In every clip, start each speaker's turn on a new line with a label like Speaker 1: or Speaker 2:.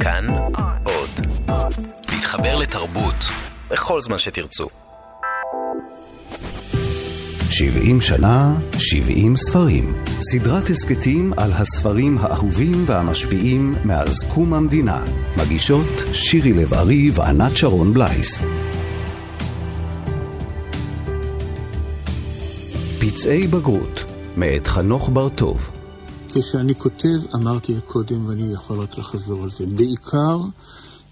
Speaker 1: כאן עוד. להתחבר לתרבות בכל זמן שתרצו.
Speaker 2: 70 שנה, 70 ספרים. סדרת הסכתים על הספרים האהובים והמשפיעים מאז קום המדינה. מגישות שירי לב-ארי וענת שרון בלייס. פצעי בגרות, מאת חנוך בר-טוב.
Speaker 3: כשאני כותב, אמרתי קודם ואני יכול רק לחזור על זה, בעיקר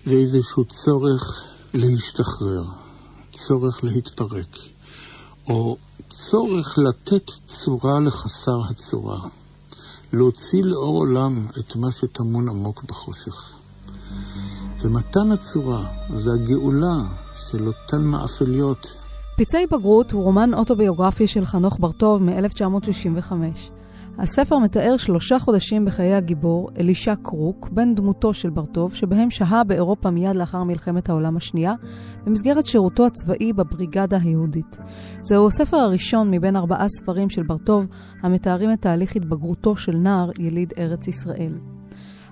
Speaker 3: זה איזשהו צורך להשתחרר, צורך להתפרק, או צורך לתת צורה לחסר הצורה, להוציא לאור עולם את מה שטמון עמוק בחושך. ומתן הצורה זה הגאולה של אותן מאפליות.
Speaker 4: פצעי בגרות הוא רומן אוטוביוגרפי של חנוך בר-טוב מ-1965. הספר מתאר שלושה חודשים בחיי הגיבור, אלישע קרוק, בן דמותו של ברטוב, שבהם שהה באירופה מיד לאחר מלחמת העולם השנייה, במסגרת שירותו הצבאי בבריגדה היהודית. זהו הספר הראשון מבין ארבעה ספרים של ברטוב, המתארים את תהליך התבגרותו של נער יליד ארץ ישראל.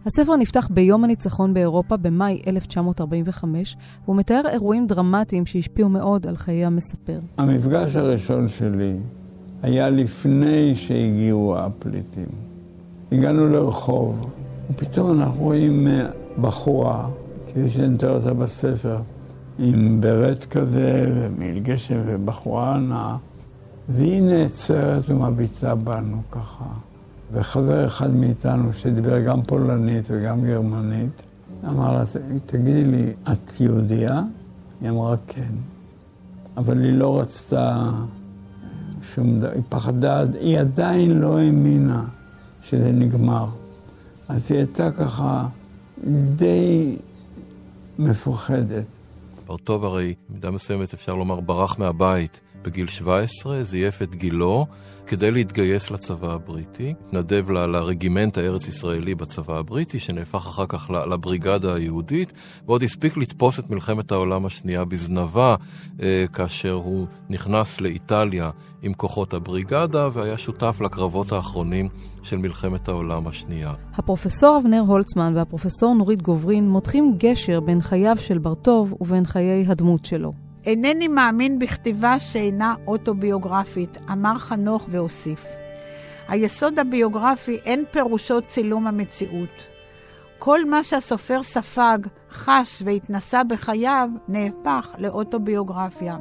Speaker 4: הספר נפתח ביום הניצחון באירופה במאי 1945, והוא מתאר אירועים דרמטיים שהשפיעו מאוד על חיי המספר.
Speaker 5: המפגש הראשון שלי היה לפני שהגיעו הפליטים. הגענו לרחוב, ופתאום אנחנו רואים אה, בחורה, כפי שנתאר אותה בספר, עם ברט כזה, ומעיל גשם, ובחורה נאה, והיא נעצרת ומביטה בנו ככה. וחבר אחד מאיתנו, שדיבר גם פולנית וגם גרמנית, אמר לה, תגידי לי, את יהודייה? היא אמרה כן. אבל היא לא רצתה שום דבר, היא פחדה, היא עדיין לא האמינה שזה נגמר. אז היא הייתה ככה די מפוחדת.
Speaker 6: ברטוב הרי, במידה מסוימת אפשר לומר, ברח מהבית בגיל 17, זייף את גילו. כדי להתגייס לצבא הבריטי, התנדב ל- לרגימנט הארץ-ישראלי בצבא הבריטי, שנהפך אחר כך לבריגדה היהודית, ועוד הספיק לתפוס את מלחמת העולם השנייה בזנבה, אה, כאשר הוא נכנס לאיטליה עם כוחות הבריגדה, והיה שותף לקרבות האחרונים של מלחמת העולם השנייה.
Speaker 4: הפרופסור אבנר הולצמן והפרופסור נורית גוברין מותחים גשר בין חייו של ברטוב ובין חיי הדמות שלו.
Speaker 7: אינני מאמין בכתיבה שאינה אוטוביוגרפית, אמר חנוך והוסיף. היסוד הביוגרפי אין פירושו צילום המציאות. כל מה שהסופר ספג, חש והתנסה בחייו, נהפך לאוטוביוגרפיה.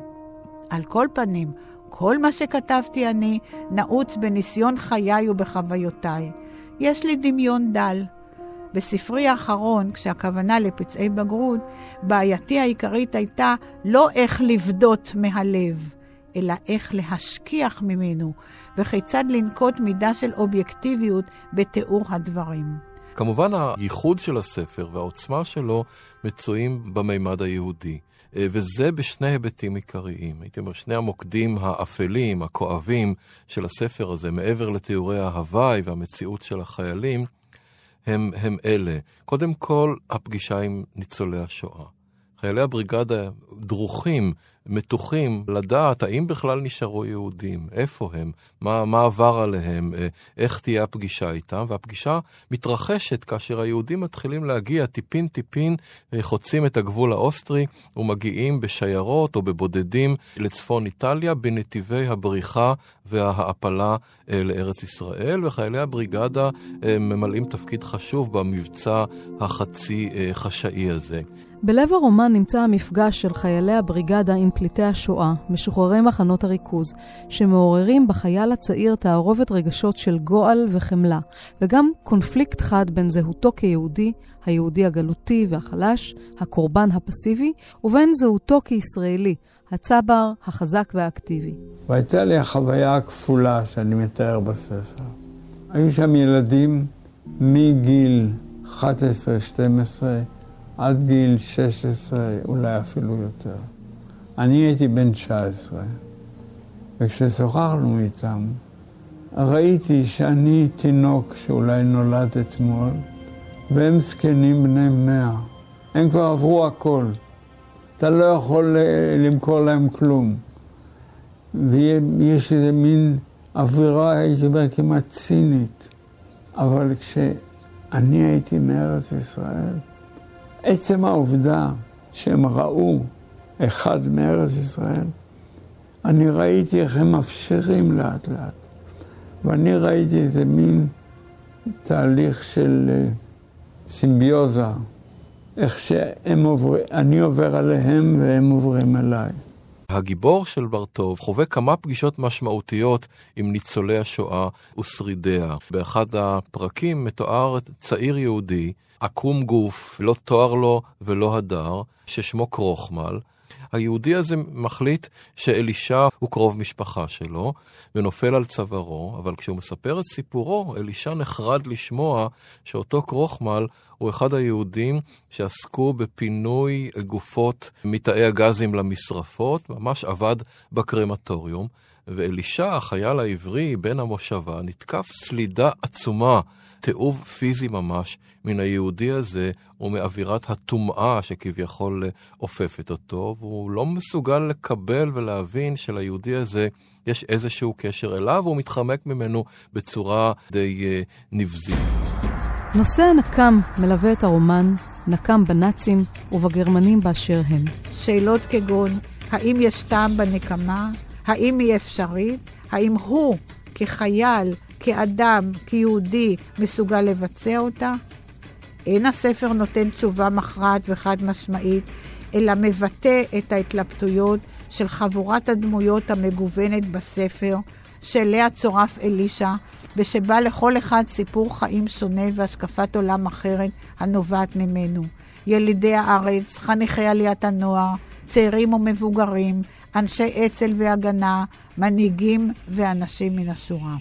Speaker 7: על כל פנים, כל מה שכתבתי אני נעוץ בניסיון חיי ובחוויותיי. יש לי דמיון דל. בספרי האחרון, כשהכוונה לפצעי בגרות, בעייתי העיקרית הייתה לא איך לבדות מהלב, אלא איך להשכיח ממנו, וכיצד לנקוט מידה של אובייקטיביות בתיאור הדברים.
Speaker 6: כמובן, הייחוד של הספר והעוצמה שלו מצויים במימד היהודי. וזה בשני היבטים עיקריים. הייתי אומר, שני המוקדים האפלים, הכואבים של הספר הזה, מעבר לתיאורי ההוואי והמציאות של החיילים, הם, הם אלה. קודם כל, הפגישה עם ניצולי השואה. חיילי הבריגדה דרוכים מתוחים לדעת האם בכלל נשארו יהודים, איפה הם, מה, מה עבר עליהם, אה, איך תהיה הפגישה איתם, והפגישה מתרחשת כאשר היהודים מתחילים להגיע טיפין-טיפין, אה, חוצים את הגבול האוסטרי ומגיעים בשיירות או בבודדים לצפון איטליה בנתיבי הבריחה וההעפלה אה, לארץ ישראל, וחיילי הבריגדה ממלאים תפקיד חשוב במבצע החצי חשאי הזה.
Speaker 4: בלב הרומן נמצא המפגש של חיילי הבריגדה עם פליטי השואה, משוחררי מחנות הריכוז, שמעוררים בחייל הצעיר תערובת רגשות של גועל וחמלה, וגם קונפליקט חד בין זהותו כיהודי, היהודי הגלותי והחלש, הקורבן הפסיבי, ובין זהותו כישראלי, הצבר, החזק והאקטיבי.
Speaker 5: והייתה לי החוויה הכפולה שאני מתאר בספר. היו שם ילדים מגיל 11-12 עד גיל 16, אולי אפילו יותר. אני הייתי בן 19, וכששוחחנו איתם, ראיתי שאני תינוק שאולי נולד אתמול, והם זקנים בני מאה. הם כבר עברו הכל. אתה לא יכול למכור להם כלום. ויש איזה מין אווירה, הייתי אומר, כמעט צינית. אבל כשאני הייתי מארץ ישראל, עצם העובדה שהם ראו אחד מארץ ישראל, אני ראיתי איך הם מאפשרים לאט לאט. ואני ראיתי איזה מין תהליך של אה, סימביוזה, איך שהם עוברים, אני עובר עליהם והם עוברים אליי.
Speaker 6: הגיבור של בר-טוב חווה כמה פגישות משמעותיות עם ניצולי השואה ושרידיה. באחד הפרקים מתואר צעיר יהודי, עקום גוף, לא תואר לו ולא הדר, ששמו קרוחמל. היהודי הזה מחליט שאלישע הוא קרוב משפחה שלו, ונופל על צווארו, אבל כשהוא מספר את סיפורו, אלישע נחרד לשמוע שאותו קרוחמל הוא אחד היהודים שעסקו בפינוי גופות מתאי הגזים למשרפות, ממש עבד בקרמטוריום. ואלישע, החייל העברי, בן המושבה, נתקף סלידה עצומה, תיעוב פיזי ממש, מן היהודי הזה ומאווירת הטומאה שכביכול אופפת אותו, והוא לא מסוגל לקבל ולהבין שליהודי הזה יש איזשהו קשר אליו, והוא מתחמק ממנו בצורה די uh, נבזית.
Speaker 4: נושא הנקם מלווה את הרומן נקם בנאצים ובגרמנים באשר הם.
Speaker 7: שאלות כגון, האם יש טעם בנקמה? האם היא אפשרית? האם הוא, כחייל, כאדם, כיהודי, מסוגל לבצע אותה? אין הספר נותן תשובה מכרעת וחד משמעית, אלא מבטא את ההתלבטויות של חבורת הדמויות המגוונת בספר, שאליה צורף אלישע, ושבה לכל אחד סיפור חיים שונה והשקפת עולם אחרת הנובעת ממנו. ילידי הארץ, חניכי עליית הנוער, צעירים ומבוגרים, אנשי אצ"ל והגנה, מנהיגים ואנשים מן השורה.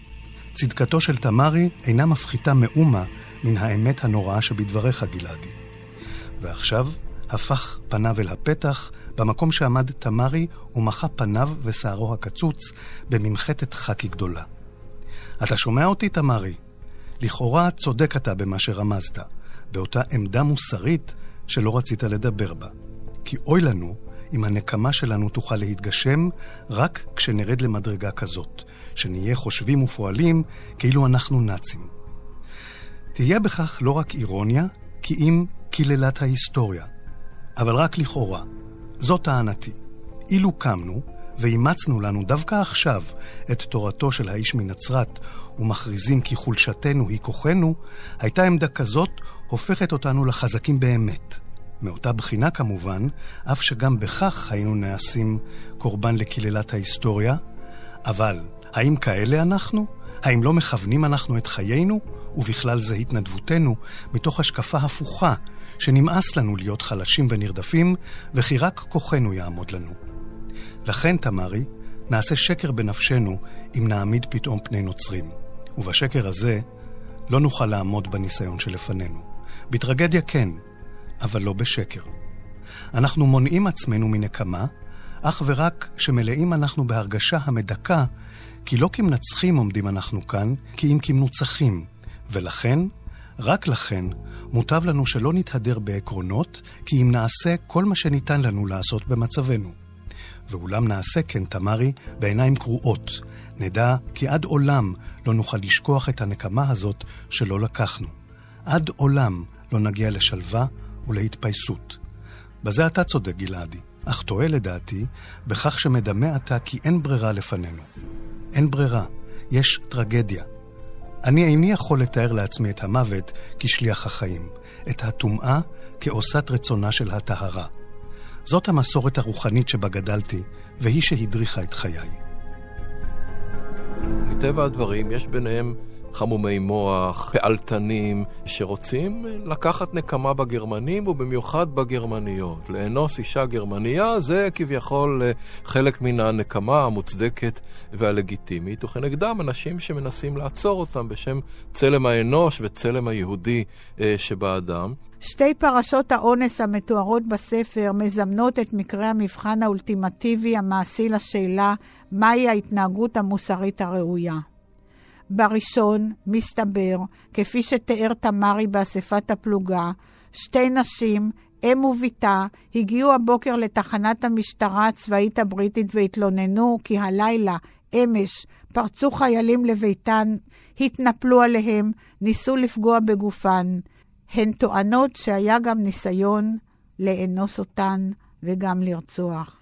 Speaker 2: צדקתו של תמרי אינה מפחיתה מאומה מן האמת הנוראה שבדבריך, גלעדי. ועכשיו הפך פניו אל הפתח, במקום שעמד תמרי ומחה פניו ושערו הקצוץ בממחטת חקי גדולה. אתה שומע אותי, תמרי? לכאורה צודק אתה במה שרמזת, באותה עמדה מוסרית שלא רצית לדבר בה. כי אוי לנו אם הנקמה שלנו תוכל להתגשם רק כשנרד למדרגה כזאת, שנהיה חושבים ופועלים כאילו אנחנו נאצים. תהיה בכך לא רק אירוניה, כי אם קללת ההיסטוריה. אבל רק לכאורה. זו טענתי. אילו קמנו ואימצנו לנו דווקא עכשיו את תורתו של האיש מנצרת ומכריזים כי חולשתנו היא כוחנו, הייתה עמדה כזאת הופכת אותנו לחזקים באמת. מאותה בחינה כמובן, אף שגם בכך היינו נעשים קורבן לקללת ההיסטוריה, אבל האם כאלה אנחנו? האם לא מכוונים אנחנו את חיינו, ובכלל זה התנדבותנו, מתוך השקפה הפוכה, שנמאס לנו להיות חלשים ונרדפים, וכי רק כוחנו יעמוד לנו. לכן, תמרי, נעשה שקר בנפשנו אם נעמיד פתאום פני נוצרים. ובשקר הזה לא נוכל לעמוד בניסיון שלפנינו. בטרגדיה כן, אבל לא בשקר. אנחנו מונעים עצמנו מנקמה, אך ורק שמלאים אנחנו בהרגשה המדכא כי לא כמנצחים עומדים אנחנו כאן, כי אם כמנוצחים. ולכן, רק לכן, מוטב לנו שלא נתהדר בעקרונות, כי אם נעשה כל מה שניתן לנו לעשות במצבנו. ואולם נעשה כן, תמרי, בעיניים קרועות. נדע כי עד עולם לא נוכל לשכוח את הנקמה הזאת שלא לקחנו. עד עולם לא נגיע לשלווה ולהתפייסות. בזה אתה צודק, גלעדי, אך טועה לדעתי בכך שמדמה אתה כי אין ברירה לפנינו. אין ברירה, יש טרגדיה. אני איני יכול לתאר לעצמי את המוות כשליח החיים, את הטומאה כעושת רצונה של הטהרה. זאת המסורת הרוחנית שבה גדלתי, והיא שהדריכה את חיי.
Speaker 6: מטבע הדברים, יש ביניהם חמומי מוח, פעלתנים, שרוצים לקחת נקמה בגרמנים ובמיוחד בגרמניות. לאנוס אישה גרמניה זה כביכול אה, חלק מן הנקמה המוצדקת והלגיטימית, וכנגדם אנשים שמנסים לעצור אותם בשם צלם האנוש וצלם היהודי אה, שבאדם.
Speaker 7: שתי פרשות האונס המתוארות בספר מזמנות את מקרה המבחן האולטימטיבי המעשי לשאלה מהי ההתנהגות המוסרית הראויה. בראשון, מסתבר, כפי שתיאר תמרי באספת הפלוגה, שתי נשים, אם ובתה, הגיעו הבוקר לתחנת המשטרה הצבאית הבריטית והתלוננו כי הלילה, אמש, פרצו חיילים לביתן, התנפלו עליהם, ניסו לפגוע בגופן. הן טוענות שהיה גם ניסיון לאנוס אותן וגם לרצוח.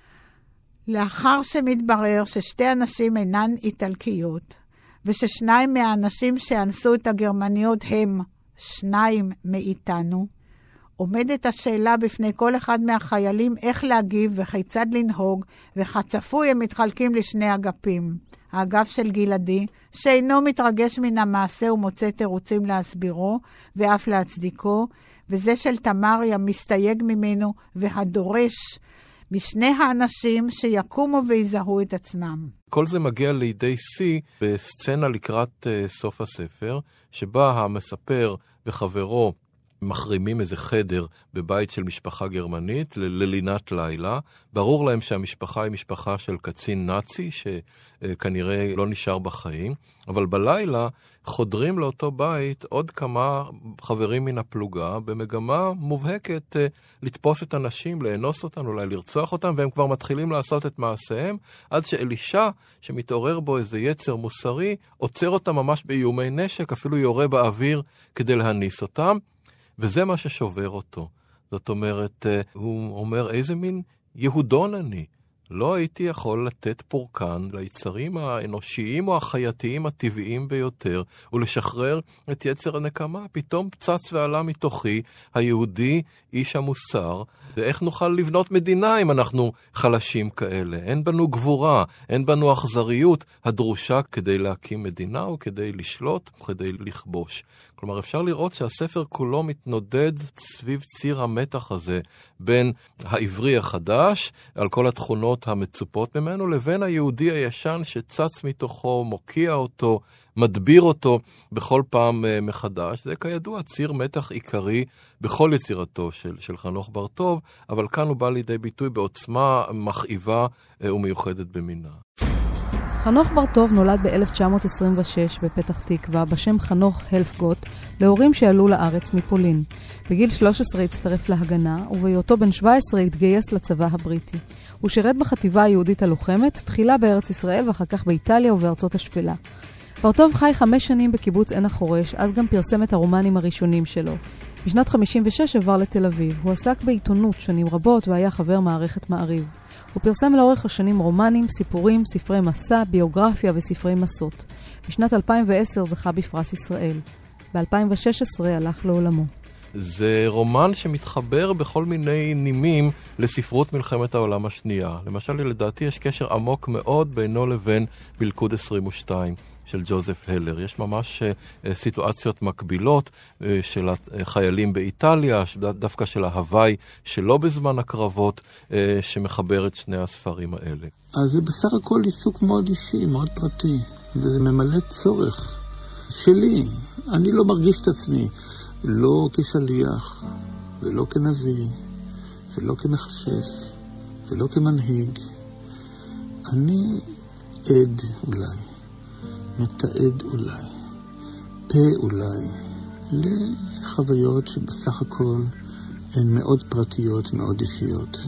Speaker 7: לאחר שמתברר ששתי הנשים אינן איטלקיות, וששניים מהאנשים שאנסו את הגרמניות הם שניים מאיתנו, עומדת השאלה בפני כל אחד מהחיילים איך להגיב וכיצד לנהוג, וכצפוי הם מתחלקים לשני אגפים. האגף של גלעדי, שאינו מתרגש מן המעשה ומוצא תירוצים להסבירו ואף להצדיקו, וזה של תמרי המסתייג ממנו והדורש משני האנשים שיקומו ויזהו את עצמם.
Speaker 6: כל זה מגיע לידי שיא בסצנה לקראת uh, סוף הספר, שבה המספר וחברו מחרימים איזה חדר בבית של משפחה גרמנית ללינת לילה. ברור להם שהמשפחה היא משפחה של קצין נאצי, שכנראה לא נשאר בחיים, אבל בלילה חודרים לאותו בית עוד כמה חברים מן הפלוגה במגמה מובהקת אה, לתפוס את הנשים, לאנוס אותן, אולי לרצוח אותן, והם כבר מתחילים לעשות את מעשיהם, עד שאלישע, שמתעורר בו איזה יצר מוסרי, עוצר אותם ממש באיומי נשק, אפילו יורה באוויר כדי להניס אותם. וזה מה ששובר אותו. זאת אומרת, אה, הוא אומר, איזה מין יהודון אני. לא הייתי יכול לתת פורקן ליצרים האנושיים או החייתיים הטבעיים ביותר ולשחרר את יצר הנקמה. פתאום צץ ועלה מתוכי היהודי, איש המוסר, ואיך נוכל לבנות מדינה אם אנחנו חלשים כאלה? אין בנו גבורה, אין בנו אכזריות הדרושה כדי להקים מדינה או כדי לשלוט או כדי לכבוש. כלומר, אפשר לראות שהספר כולו מתנודד סביב ציר המתח הזה בין העברי החדש, על כל התכונות המצופות ממנו, לבין היהודי הישן שצץ מתוכו, מוקיע אותו, מדביר אותו בכל פעם uh, מחדש. זה כידוע ציר מתח עיקרי בכל יצירתו של, של חנוך בר-טוב, אבל כאן הוא בא לידי ביטוי בעוצמה מכאיבה uh, ומיוחדת במינה.
Speaker 4: חנוך בר-טוב נולד ב-1926 בפתח תקווה בשם חנוך הלפגוט להורים שעלו לארץ מפולין. בגיל 13 הצטרף להגנה, ובהיותו בן 17 התגייס לצבא הבריטי. הוא שירת בחטיבה היהודית הלוחמת, תחילה בארץ ישראל ואחר כך באיטליה ובארצות השפלה. בר-טוב חי חמש שנים בקיבוץ עין החורש, אז גם פרסם את הרומנים הראשונים שלו. בשנת 56 עבר לתל אביב. הוא עסק בעיתונות שנים רבות והיה חבר מערכת מעריב. הוא פרסם לאורך השנים רומנים, סיפורים, ספרי מסע, ביוגרפיה וספרי מסות. בשנת 2010 זכה בפרס ישראל. ב-2016 הלך לעולמו.
Speaker 6: זה רומן שמתחבר בכל מיני נימים לספרות מלחמת העולם השנייה. למשל, לדעתי יש קשר עמוק מאוד בינו לבין מלכוד 22. של ג'וזף הלר. יש ממש uh, סיטואציות מקבילות uh, של החיילים באיטליה, דווקא של ההוואי שלא בזמן הקרבות, שמחבר את שני הספרים האלה.
Speaker 3: אז זה בסך הכל עיסוק מאוד אישי, מאוד פרטי, וזה ממלא צורך שלי. אני לא מרגיש את עצמי לא כשליח, ולא כנביא, ולא כמחשף, ולא כמנהיג. אני עד אולי. מתעד אולי, פה אולי, לחוויות שבסך הכל הן מאוד פרטיות, מאוד אישיות.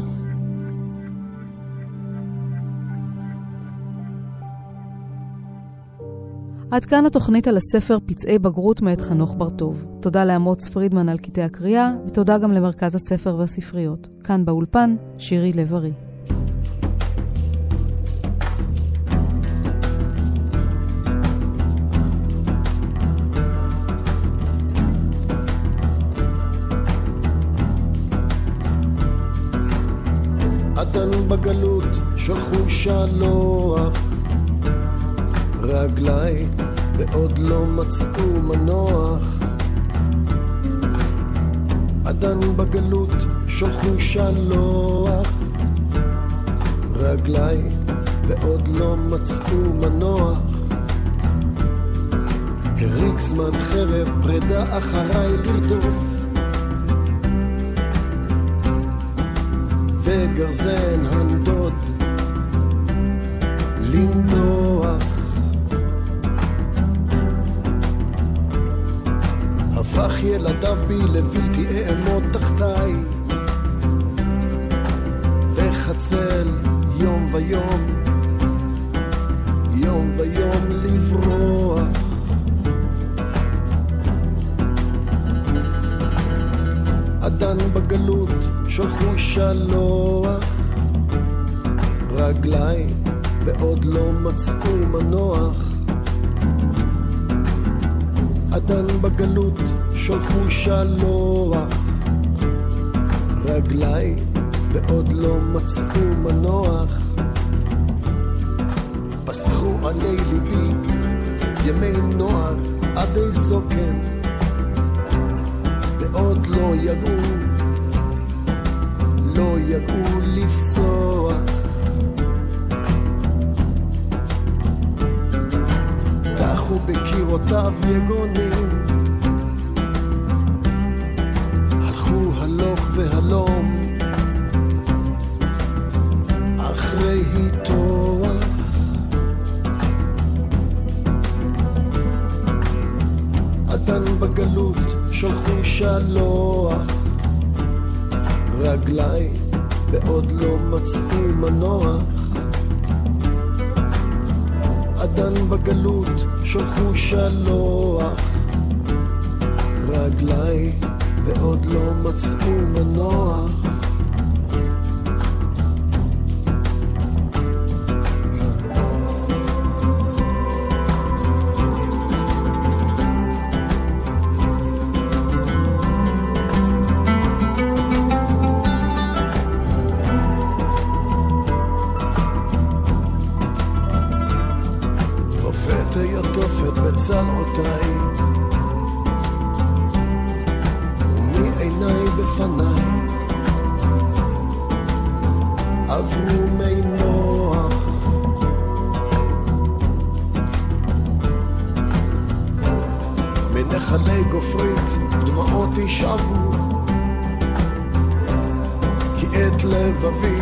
Speaker 4: עד כאן התוכנית על הספר פצעי בגרות מאת חנוך בר-טוב. תודה לאמוץ פרידמן על קטעי הקריאה, ותודה גם למרכז הספר והספריות. כאן באולפן, שירי לב-ארי.
Speaker 8: בגלות שלחו שלוח רגליי ועוד לא מצאו מנוח. עדן בגלות שלחו שלוח רגליי ועוד לא מצאו מנוח. הריג זמן חרב פרידה אחריי לרדוף וגרזן הנדוד. לנדוח. הפך ילדיו בי לבלתי אעמוד תחתיי. וחצל יום ויום יום ויום לברוח בגלות שלחו שלוח, רגליי ועוד לא מצאו מנוח. עדן בגלות שלחו שלוח, רגליי ועוד לא מצאו מנוח. פסחו עלי ליבי ימי נוער עדי זוקן, ועוד לפסוח. טחו בקירותיו יגונים, הלכו הלוך והלום, אחרי היטוח. עדן בגלות שלחו שלוח, רגליי ועוד לא מצאו מנוח. עדן בגלות שלחו שלוח, רגליי ועוד לא מצאו מנוח. היתופת בצלעותיי ומעיניי בפניי? עברו מי נוח. מנחלי גופרית דמעות ישאבו כי את לבבי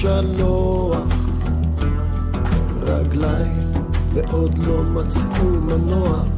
Speaker 8: שלוח. רגליי ועוד לא מצאו מנוח